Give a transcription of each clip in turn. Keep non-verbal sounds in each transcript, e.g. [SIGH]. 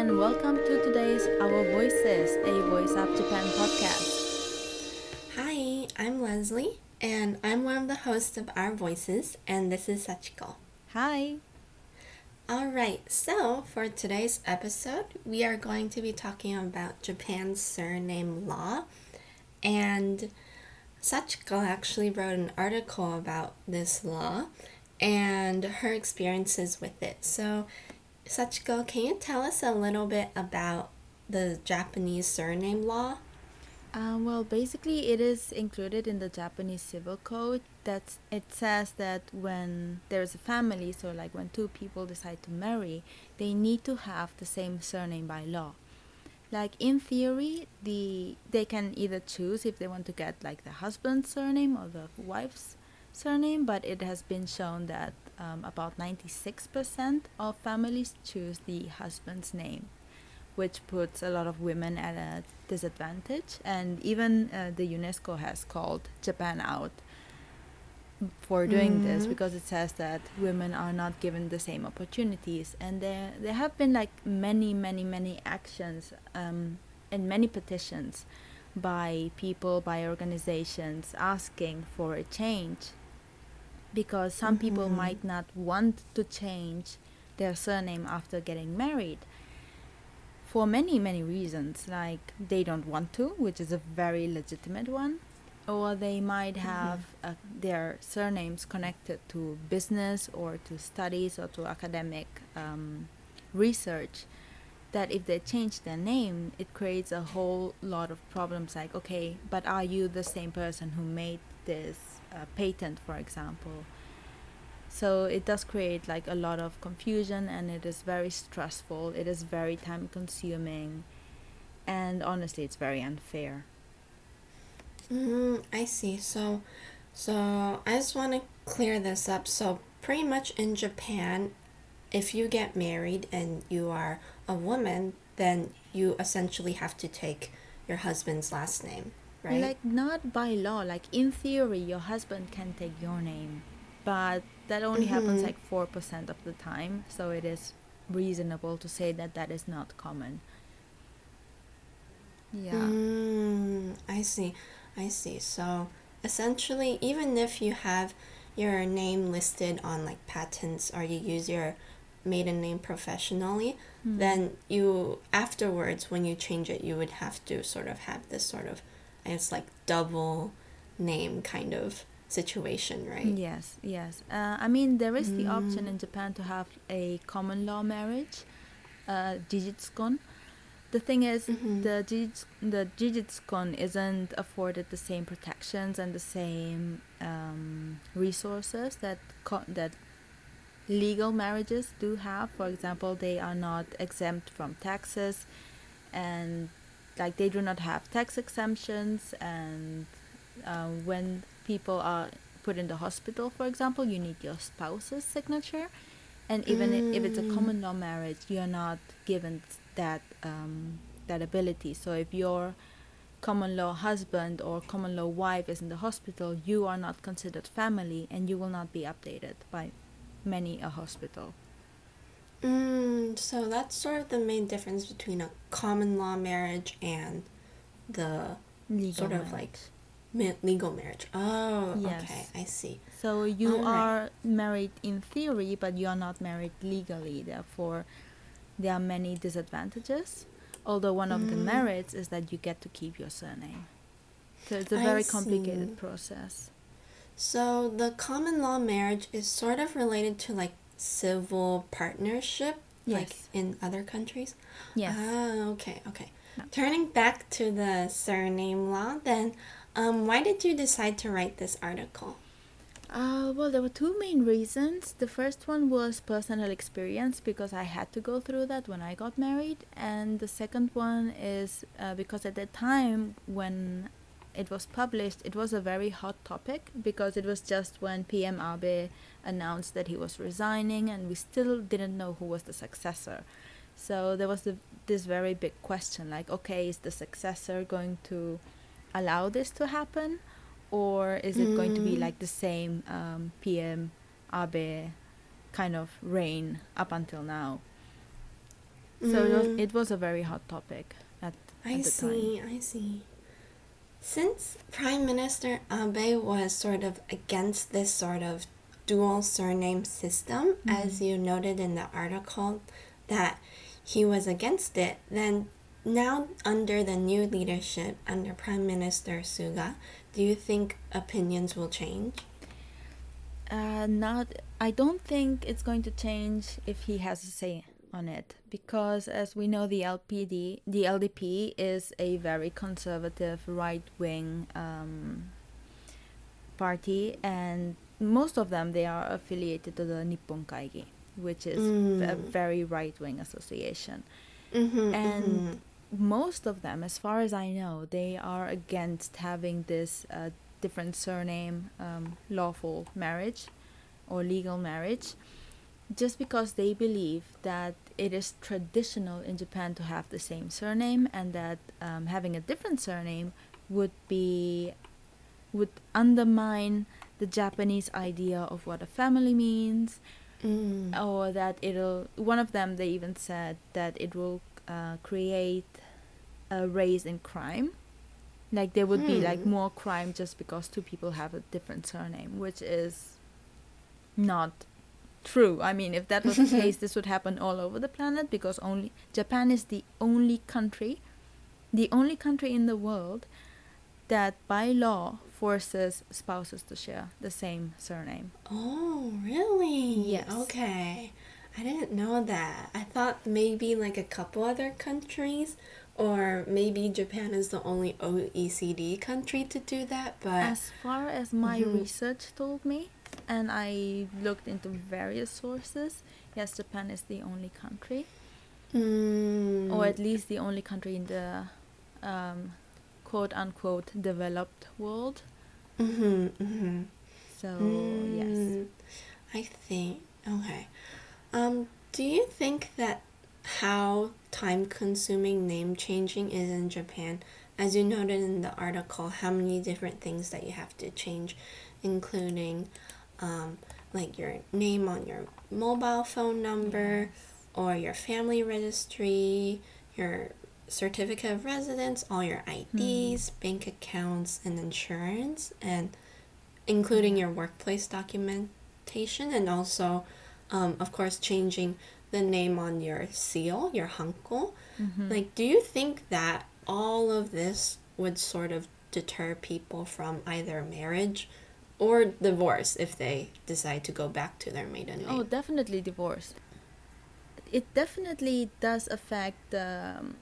and welcome to today's Our Voices, a Voice of Japan podcast. Hi, I'm Leslie, and I'm one of the hosts of Our Voices, and this is Sachiko. Hi. Alright, so for today's episode, we are going to be talking about Japan's surname law, and Sachiko actually wrote an article about this law and her experiences with it. So, Sachiko, can you tell us a little bit about the Japanese surname law? Uh, well, basically, it is included in the Japanese Civil Code. That it says that when there is a family, so like when two people decide to marry, they need to have the same surname by law. Like in theory, the they can either choose if they want to get like the husband's surname or the wife's surname, but it has been shown that um, about 96% of families choose the husband's name, which puts a lot of women at a disadvantage. And even uh, the UNESCO has called Japan out for doing mm-hmm. this because it says that women are not given the same opportunities. And there, there have been like many, many, many actions um, and many petitions by people, by organizations asking for a change because some mm-hmm. people might not want to change their surname after getting married for many many reasons like they don't want to which is a very legitimate one or they might mm-hmm. have mm-hmm. uh, their surnames connected to business or to studies or to academic um, research that if they change their name it creates a whole lot of problems like okay but are you the same person who made this uh, patent, for example. So it does create like a lot of confusion and it is very stressful. It is very time consuming, and honestly, it's very unfair. Mm, I see. So, so I just want to clear this up. So pretty much in Japan, if you get married and you are a woman, then you essentially have to take your husband's last name right? Like not by law. Like in theory, your husband can take your name, but that only mm-hmm. happens like four percent of the time. So it is reasonable to say that that is not common. Yeah. Mm, I see. I see. So essentially, even if you have your name listed on like patents or you use your maiden name professionally, mm. then you afterwards when you change it, you would have to sort of have this sort of it's like double name kind of situation, right? Yes, yes. Uh, I mean, there is mm. the option in Japan to have a common law marriage, uh, jijitsugon. The thing is, mm-hmm. the jijits, the jijitsugon isn't afforded the same protections and the same um, resources that co- that legal marriages do have. For example, they are not exempt from taxes, and like they do not have tax exemptions and uh, when people are put in the hospital for example you need your spouse's signature. And even mm. if it's a common law marriage you're not given that um, that ability. So if your common law husband or common law wife is in the hospital you are not considered family and you will not be updated by many a hospital Mm, so that's sort of the main difference between a common law marriage and the legal sort of like legal marriage. Oh, yes. okay, I see. So you All are right. married in theory, but you are not married legally. Therefore, there are many disadvantages. Although one of mm. the merits is that you get to keep your surname. So it's a very complicated process. So the common law marriage is sort of related to like civil partnership yes. like in other countries? Yes. Ah, okay, okay. Turning back to the surname law, then um, why did you decide to write this article? Uh, well, there were two main reasons. The first one was personal experience because I had to go through that when I got married, and the second one is uh, because at the time when it was published, it was a very hot topic because it was just when PM Abe announced that he was resigning, and we still didn't know who was the successor. So there was the, this very big question like, okay, is the successor going to allow this to happen? Or is it mm. going to be mm. like the same um, PM Abe kind of reign up until now? So it was, Mm. it was a very hot topic at, I at the time. I see, I see. Since Prime Minister Abe was sort of against this sort of dual surname system, as you noted in the article that he was against it, then now under the new leadership under Prime Minister Suga, do you think opinions will change? Uh, not. I don't think it's going to change if he has a say on it, because as we know, the LPD, the LDP, is a very conservative, right-wing um, party, and most of them they are affiliated to the Nippon Kaigi, which is a Mm. very right-wing association. Mm-hmm, And most of them, as far as I know, they are against having this uh, different surname um, lawful marriage or legal marriage, just because they believe that it is traditional in Japan to have the same surname and that um, having a different surname would be would undermine the Japanese idea of what a family means mm. or that it'll one of them they even said that it will uh, create a raise in crime like there would be like Hmm. more crime just because two people have a different surname which is not true i mean if that was the [LAUGHS] case this would happen all over the planet because only japan is the only country the only country in the world that by law forces spouses to share the same surname Oh, really? Yes. Okay. I didn't know that. I thought maybe like a couple other countries, or maybe Japan is the only OECD country to do that, but. As far as my Mhm. research told me, and I looked into various sources, yes, Japan is the only country, Mm, or at least the only country in the um, quote unquote developed world. Mm-hmm, mm-hmm. So, yes. Mm, I think. Okay. Um, do you think that how time consuming name changing is in Japan? As you noted in the article, how many different things that you have to change, including um, like your name on your mobile phone number or your family registry, your certificate of residence, all your IDs, bank accounts, and insurance, and including your workplace documentation, and also, um, of course, changing the name on your seal, your hanko. Mhm. Like, do you think that all of this would sort of deter people from either marriage or divorce if they decide to go back to their maiden name? Oh, definitely divorce. It definitely does affect the um,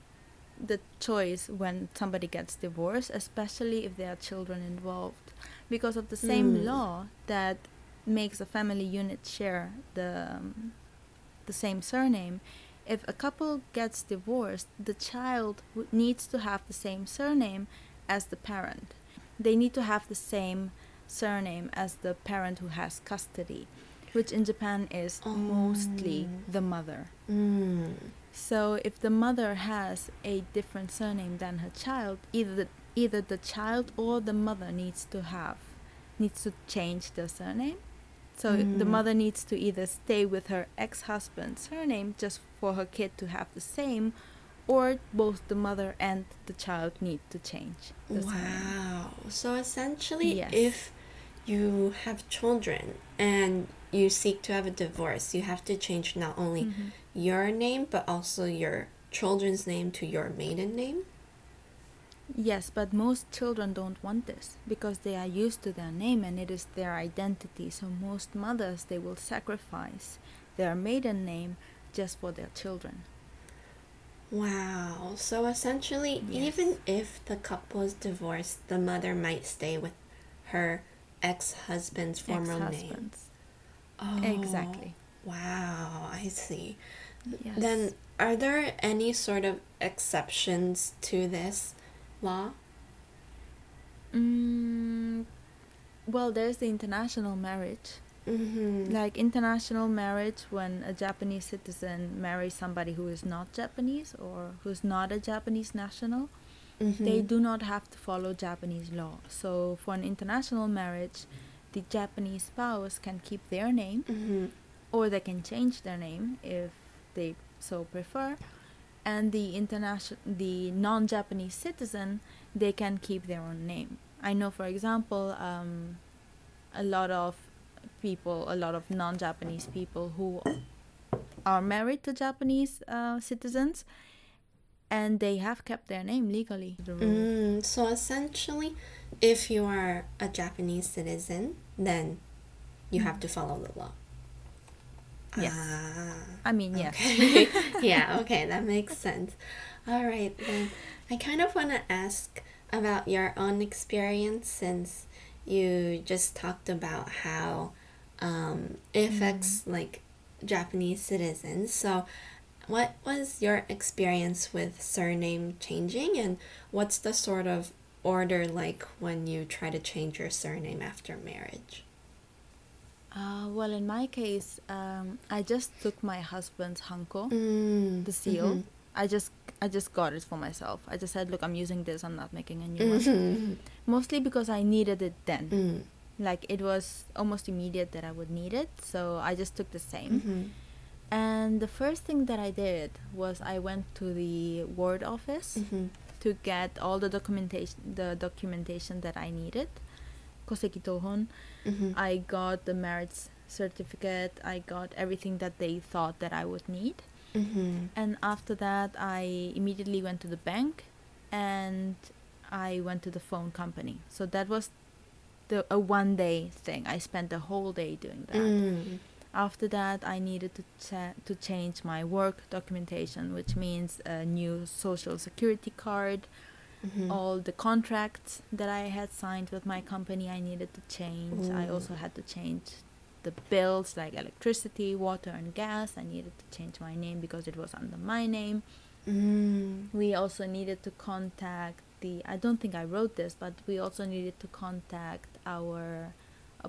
the choice when somebody gets divorced, especially if there are children involved, because of the same Mm. law that makes a family unit share the um, the same surname. If a couple gets divorced, the child w- needs to have the same surname as the parent. They need to have the same surname as the parent who has custody, which in Japan is mostly Oh. the mother. Mm. So if the mother has a different surname than her child, either the, either the child or the mother needs to have needs to change the surname. So the Mm. mother needs to either stay with her ex-husband's surname just for her kid to have the same, or both the mother and the child need to change the surname. Wow. So essentially, Yes. if you have children and you seek to have a divorce, you have to change not only Mhm. your name but also your children's name to your maiden name. Yes, but most children don't want this because they are used to their name and it is their identity. So most mothers they will sacrifice their maiden name just for their children. Wow. So essentially, Yes. even if the couple is divorced, the mother might stay with her ex-husband's former name. Ex-husbands. Oh, Exactly. Wow, I see. Yes. Then, are there any sort of exceptions to this law? Mm, well, there's the international marriage. Mm-hmm. Like international marriage, when a Japanese citizen marries somebody who is not Japanese or who's not a Japanese national, Mm-hmm. they do not have to follow Japanese law. So for an international marriage, the Japanese spouse can keep their name Mm-hmm. or they can change their name if they so prefer. and the international the non-japanese citizen they can keep their own name i know for example um, a lot of people a lot of non-japanese people who are married to japanese uh, citizens and they have kept their name legally. Mm, so essentially, if you are a Japanese citizen, then you have to follow the law. Yes. Ah, i mean yes okay. [LAUGHS] [LAUGHS] yeah, okay, that makes sense. All right, then I kind of want to ask about your own experience since you just talked about how um, it affects like Japanese citizens. So, what was your experience with surname changing, and what's the sort of order like when you try to change your surname after marriage? uh, well in my case um, i just took my husband's hanko Mm, the seal mhm. i just i just got it for myself i just said look i'm using this i'm not making a new one Mhm. mostly because i needed it then Mm, like it was almost immediate that i would need it so i just took the same mhm. And the first thing that i did was i went to the ward office Mhm. to get all the documentation the documentation that i needed koseki tohon Mhm. i got the marriage certificate i got everything that they thought that i would need Mhm. and after that i immediately went to the bank and i went to the phone company so that was the a one day thing i spent the whole day doing that Mm. After that i needed to cha- to change my work documentation which means a new social security card Mhm. all the contracts that i had signed with my company i needed to change i also had to change the bills like electricity water and gas i needed to change my name because it was under my name Mm. we also needed to contact the i don't think i wrote this but we also needed to contact our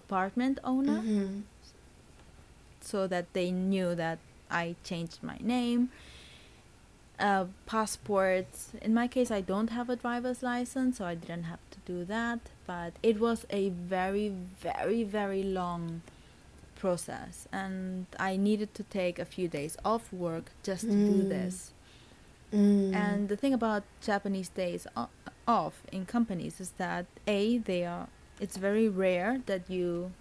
apartment owner Mhm. So that they knew that i changed my name uh, passports in my case i don't have a driver's license so i didn't have to do that but it was a very very very long process and i needed to take a few days off work just to do Mm. this Mm. and the thing about Japanese days o- off in companies is that a they are it's very rare that you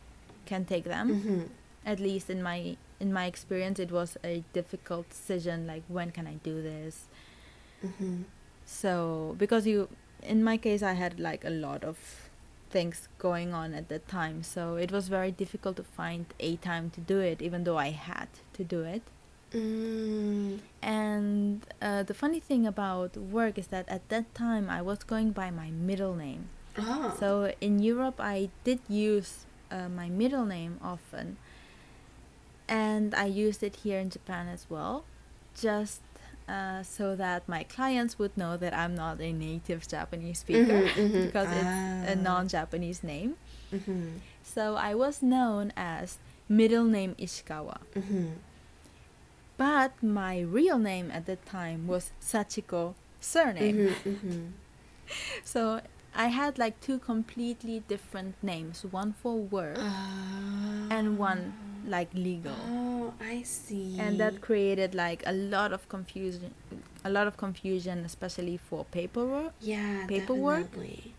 can take them. Mhm. At least in my in my experience, it was a difficult decision. Like when can I do this? Mhm. So because you, in my case, I had like a lot of things going on at that time, so it was very difficult to find a time to do it, even though I had to do it. Mm. And uh, the funny thing about work is that at that time I was going by my middle name. Oh. So in Europe, I did use uh, my middle name often, and I used it here in Japan as well, just uh, so that my clients would know that I'm not a native Japanese speaker Mhm, mhm. [LAUGHS] because it's a Ah. non-Japanese name. Mhm. So I was known as middle name Ishikawa. Mhm. But my real name at that time was Sachiko surname. Mhm. [LAUGHS] Mhm. So I had like two completely different names, one for work and one like legal. Oh, I see. And that created like a lot of confusion a lot of confusion especially for paperwork. yeah, paperwork. Definitely.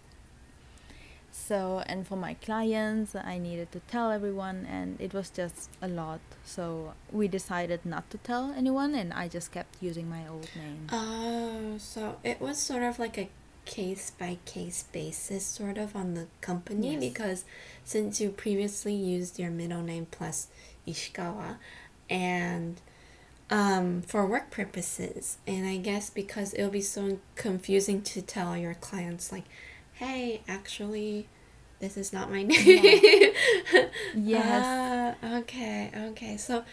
So and for my clients I needed to tell everyone and it was just a lot. So we decided not to tell anyone and I just kept using my old name. Oh, so it was sort of like a case by case basis, sort of on the company, Yes. because since you previously used your middle name plus Ishikawa, and um, for work purposes, and I guess because it'll be so confusing to tell your clients, like, hey, actually, this is not my [LAUGHS] name. Yes. Ah, okay, okay. So,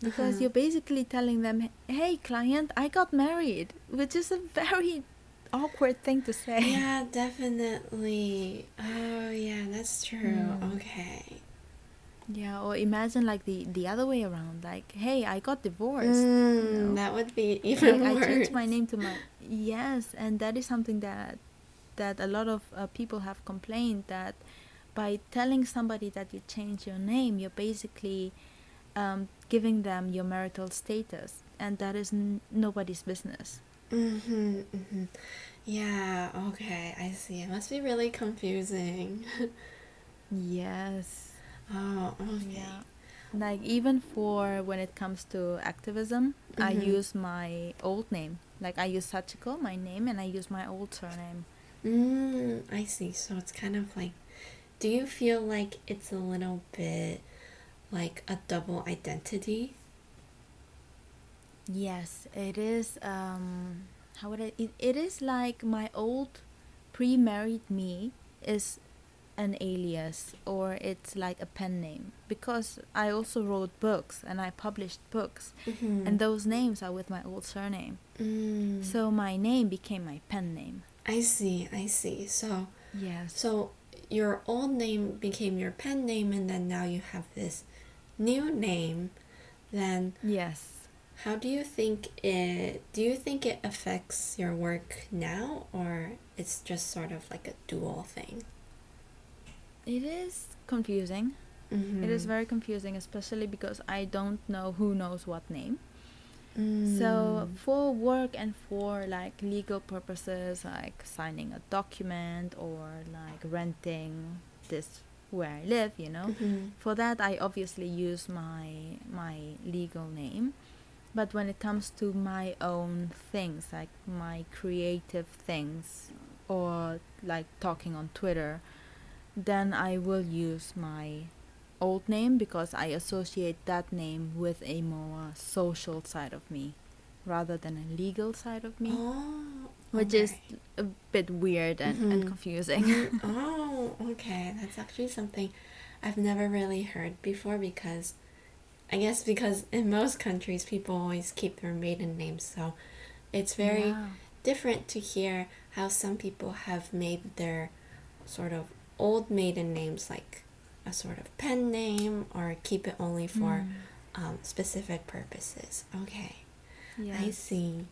Because uh-huh. you're basically telling them, "Hey, client, I got married," which is a very awkward thing to say. Yeah, definitely. Oh, yeah, that's true. Mm. Okay. Yeah, or imagine like the the other way around, like, "Hey, I got divorced." Mm, know? That would be even like, worse. I changed my name to my [LAUGHS] yes, and that is something that that a lot of uh, people have complained that by telling somebody that you change your name, you're basically um, giving them your marital status, and that is n- nobody's business. Mm-hmm, mm-hmm. Yeah, okay, I see. It must be really confusing. Yes. [LAUGHS] oh, okay. Yeah. Like even for when it comes to activism, I Mhm. use my old name. Like I use Sachiko, my name, and I use my old surname. Mm, I see. So it's kind of like, do you feel like it's a little bit like a double identity? Yes, it is. Um, how would I? It, it is like my old pre-married me is an alias, or it's like a pen name because I also wrote books and I published books, Mm-hmm. and those names are with my old surname. mm, So my name became my pen name. I see. I see. So Yes. so your old name became your pen name, and then now you have this new name. Then yes. How do you think it? Do you think it affects your work now, or it's just sort of like a dual thing? It is confusing. Mm-hmm. It is very confusing, especially because I don't know who knows what name. Mm. So for work and for like legal purposes, like signing a document or like renting this where I live, you know, Mhm. for that I obviously use my my legal name. But when it comes to my own things, like my creative things, or like talking on Twitter, then I will use my old name because I associate that name with a more social side of me rather than a legal side of me, Oh, which is a bit weird and, and Mhm. confusing. Oh, okay. That's actually something I've never really heard before because I guess because in most countries people always keep their maiden names, so it's very Yeah. different to hear how some people have made their sort of old maiden names like a sort of pen name or keep it only for Mm. um, specific purposes. Okay, I see.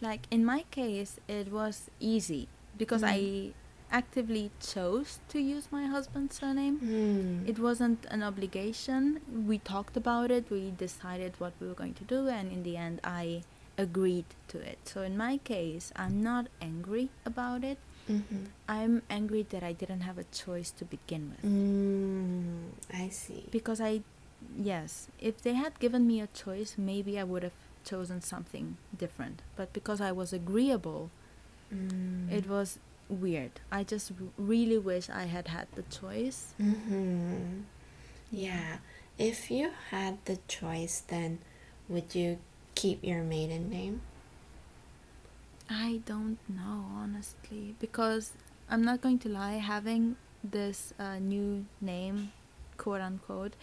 Like in my case, it was easy because Mhm. I actively chose to use my husband's surname. Hmm. It wasn't an obligation. We talked about it, we decided what we were going to do, and in the end, I agreed to it. So, in my case, I'm not angry about it. Mhm. I'm angry that I didn't have a choice to begin with. Mm, I see. Because I, yes, if they had given me a choice, maybe I would have chosen something different. But because I was agreeable, Mm. it was weird. I just really wish I had had the choice. Mm-hmm. Yeah. If you had the choice, then would you keep your maiden name? I don't know, honestly, because I'm not going to lie, having this uh, new name, quote unquote,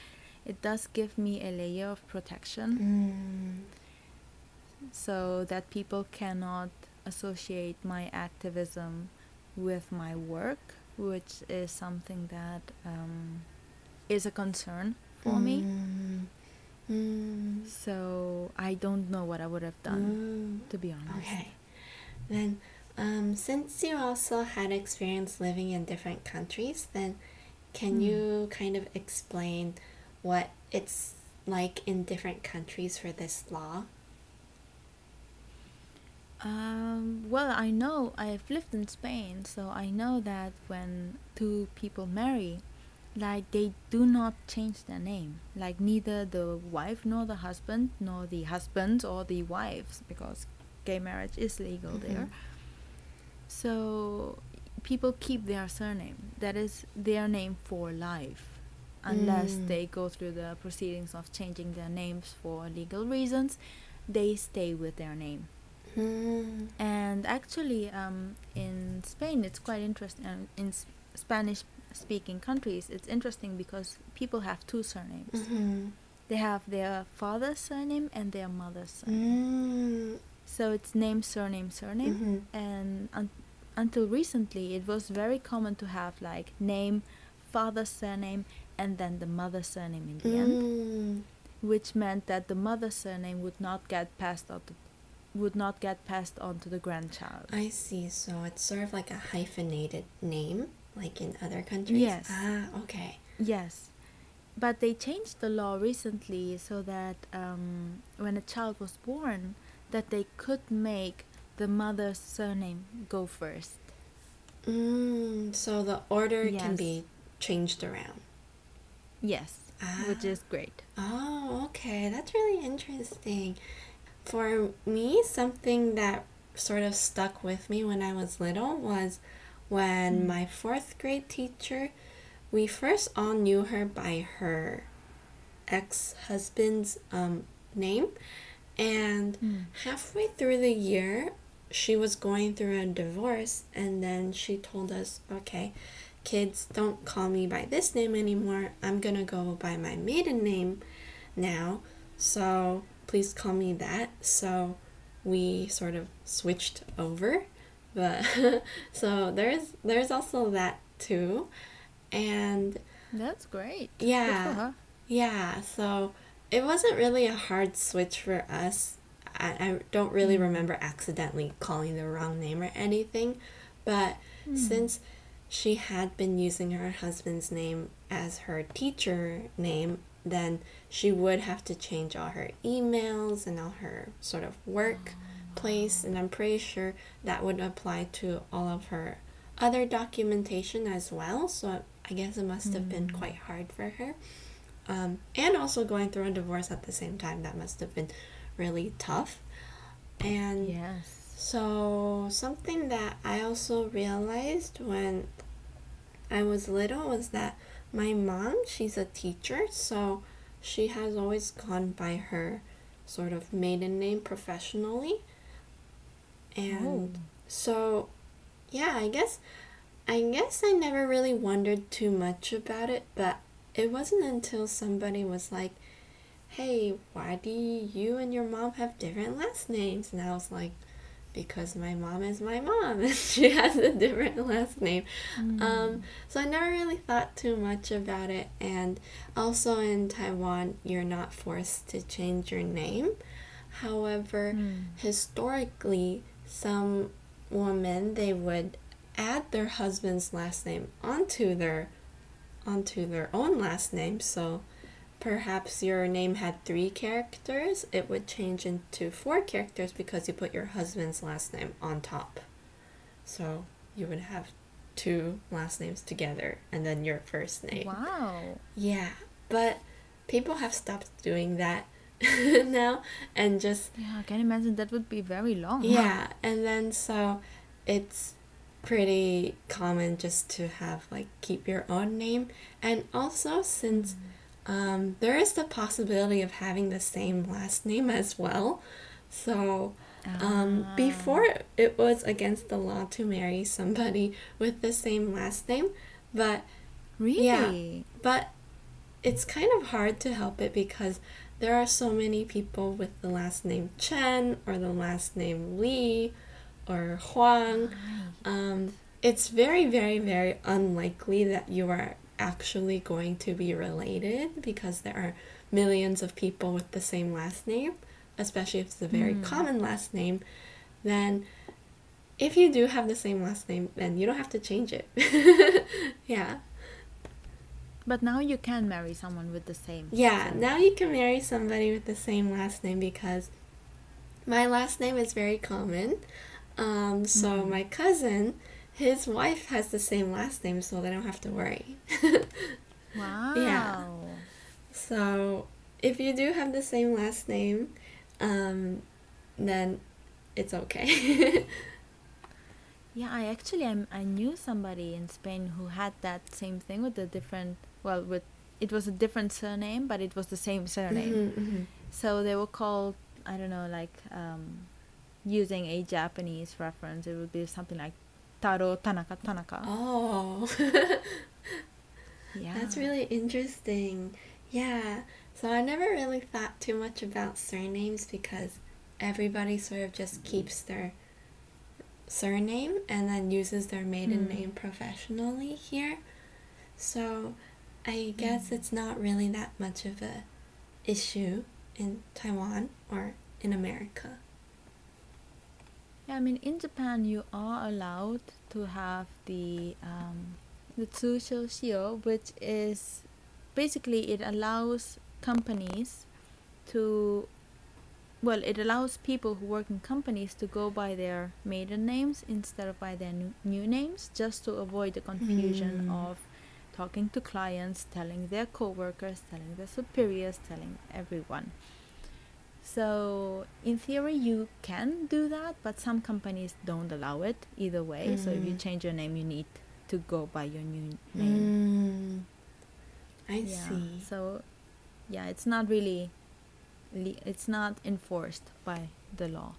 it does give me a layer of protection Mm. so that people cannot associate my activism with my work, which is something that um, is a concern for me. Mm. Mm. So I don't know what I would have done, Mm. to be honest. Okay. Then, um, since you also had experience living in different countries, then can Hmm. you kind of explain what it's like in different countries for this law? Um, well, I know I've lived in Spain, so I know that when two people marry, like they do not change their name. Like neither the wife nor the husband, nor the husband or the wives, because gay marriage is legal there. Mhm. So people keep their surname. That is their name for life. Unless Mm. they go through the proceedings of changing their names for legal reasons, they stay with their name. Mm. And actually, um, in Spain, it's quite interesting. Uh, in S- Spanish-speaking countries, it's interesting because people have two surnames. Mm-hmm. They have their father's surname and their mother's surname. Mm. So it's name, surname, surname. Mhm. And un- until recently, it was very common to have like name, father's surname, and then the mother's surname in the end, Mm. which meant that the mother's surname would not get passed on to, would not get passed on to the grandchild. I see. So it's sort of like a hyphenated name, like in other countries. Yes. Ah, okay. Yes, but they changed the law recently so that um, when a child was born, that they could make the mother's surname go first. Mm, so the order can be changed around. Yes, which Ah. is great. Oh, okay. That's really interesting. For me, something that sort of stuck with me when I was little was when Mm. my fourth grade teacher, we first all knew her by her ex husband's um, name. And Mm. halfway through the year, she was going through a divorce, and then she told us, okay, kids, don't call me by this name anymore. I'm gonna go by my maiden name now. So please call me that. So we sort of switched over. But [LAUGHS] so there's there's also that too. And That's great. Yeah. Yeah, so it wasn't really a hard switch for us. I, I don't really mm-hmm. remember accidentally calling the wrong name or anything, but hmm. since she had been using her husband's name as her teacher name, then she would have to change all her emails and all her sort of work place, and I'm pretty sure that would apply to all of her other documentation as well. So I guess it must have been quite hard for her. Um, and also going through a divorce at the same time, that must have been really tough. And Yes. so, something that I also realized when I was little was that my mom, she's a teacher, so she has always gone by her sort of maiden name professionally. And Oh. so, yeah, I guess I guess I never really wondered too much about it, but it wasn't until somebody was like, "Hey, why do you and your mom have different last names?" And I was like, "Because my mom is my mom, and [LAUGHS] she has a different last name." Um, so I never really thought too much about it. And also in Taiwan, you're not forced to change your name. However, Mm. historically, some women they would add their husband's last name onto their onto their own last name. So perhaps your name had three characters, it would change into four characters because you put your husband's last name on top. So you would have two last names together and then your first name. Wow. Yeah, but people have stopped doing that [LAUGHS] now and just Yeah, I can imagine that would be very long. [LAUGHS] yeah, and then so it's pretty common just to have like keep your own name and also since mm. Um, there is the possibility of having the same last name as well so um, Ah. before it was against the law to marry somebody with the same last name but Really? yeah, but it's kind of hard to help it because there are so many people with the last name Chen or the last name Li or Huang. Um, it's very, very, very unlikely that you are actually going to be related because there are millions of people with the same last name, especially if it's a very Mm. common last name. Then, if you do have the same last name, then you don't have to change it. [LAUGHS] yeah. But now you can marry someone with the same. Yeah, surname. now you can marry somebody with the same last name because my last name is very common. Um, so Mm. my cousin, his wife has the same last name, so they don't have to worry. [LAUGHS] Wow. Yeah. So if you do have the same last name, um, then it's okay. [LAUGHS] Yeah, I actually I, I knew somebody in Spain who had that same thing with a different well with it was a different surname but it was the same surname. Mhm, mhm. So they were called I don't know like um, using a Japanese reference it would be something like Taro Tanaka Tanaka. Oh. [LAUGHS] yeah. That's really interesting. Yeah. So I never really thought too much about surnames because everybody sort of just keeps their surname and then uses their maiden Mm. name professionally here. So I guess Mm. it's not really that much of a issue in Taiwan or in America. Yeah, I mean, in Japan, you are allowed to have the um, the tsushou shiyou, which is basically it allows companies to well, it allows people who work in companies to go by their maiden names instead of by their new, new names, just to avoid the confusion Mm. of talking to clients, telling their coworkers, telling their superiors, telling everyone. So, in theory, you can do that, but some companies don't allow it either way. So, if you Mm. change your name, you need to go by your new name. Mm. I yeah. see. So, yeah, it's not really, le- it's not enforced by the law.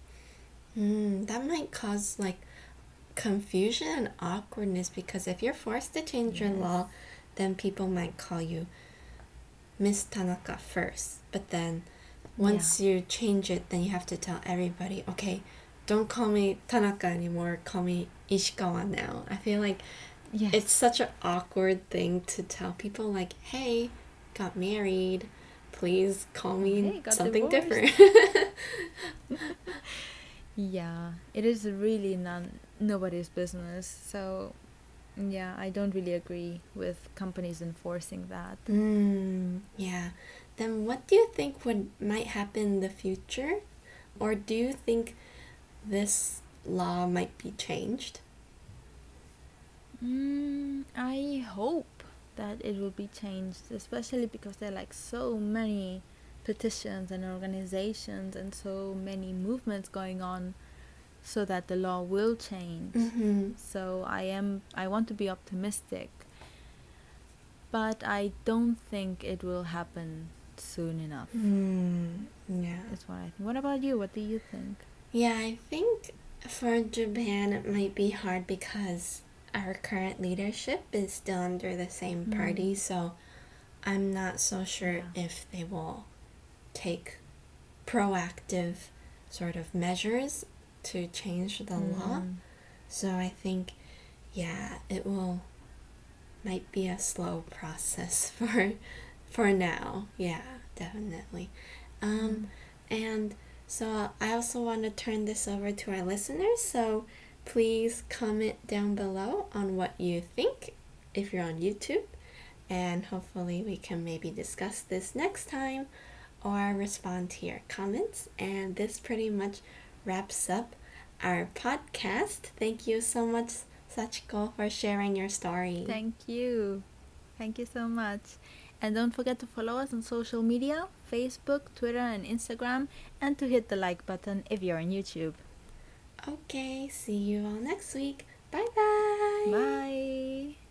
Mm, that might cause like confusion and awkwardness because if you're forced to change your Yes. law, then people might call you Miss Tanaka first. But then once you change it, then you have to tell everybody, okay, don't call me Tanaka anymore, call me Ishikawa now. I feel like Yes. it's such an awkward thing to tell people, like, hey, got married. Please call me Hey, something divorced." different. [LAUGHS] Yeah, it is really none nobody's business. So, yeah, I don't really agree with companies enforcing that. Mm, yeah. Then what do you think would might happen in the future? Or do you think this law might be changed? Mm, I hope that it will be changed, especially because there are like so many petitions and organizations and so many movements going on so that the law will change. Mm-hmm. So I am I want to be optimistic. But I don't think it will happen soon enough. Mm, yeah. That's what I think. What about you? What do you think? Yeah, I think for Japan it might be hard because our current leadership is still under the same Mm. party, so I'm not so sure Yeah. if they will take proactive sort of measures to change the law. Mm. So I think, yeah, it will might be a slow process [LAUGHS] for for now. Yeah, definitely. Um, and so I also want to turn this over to our listeners. So please comment down below on what you think if you're on YouTube, and hopefully we can maybe discuss this next time or respond to your comments. And this pretty much wraps up our podcast. Thank you so much, Sachiko, for sharing your story. Thank you. Thank you so much. And don't forget to follow us on social media Facebook, Twitter, and Instagram, and to hit the like button if you're on YouTube. Okay, see you all next week. Bye bye. Bye.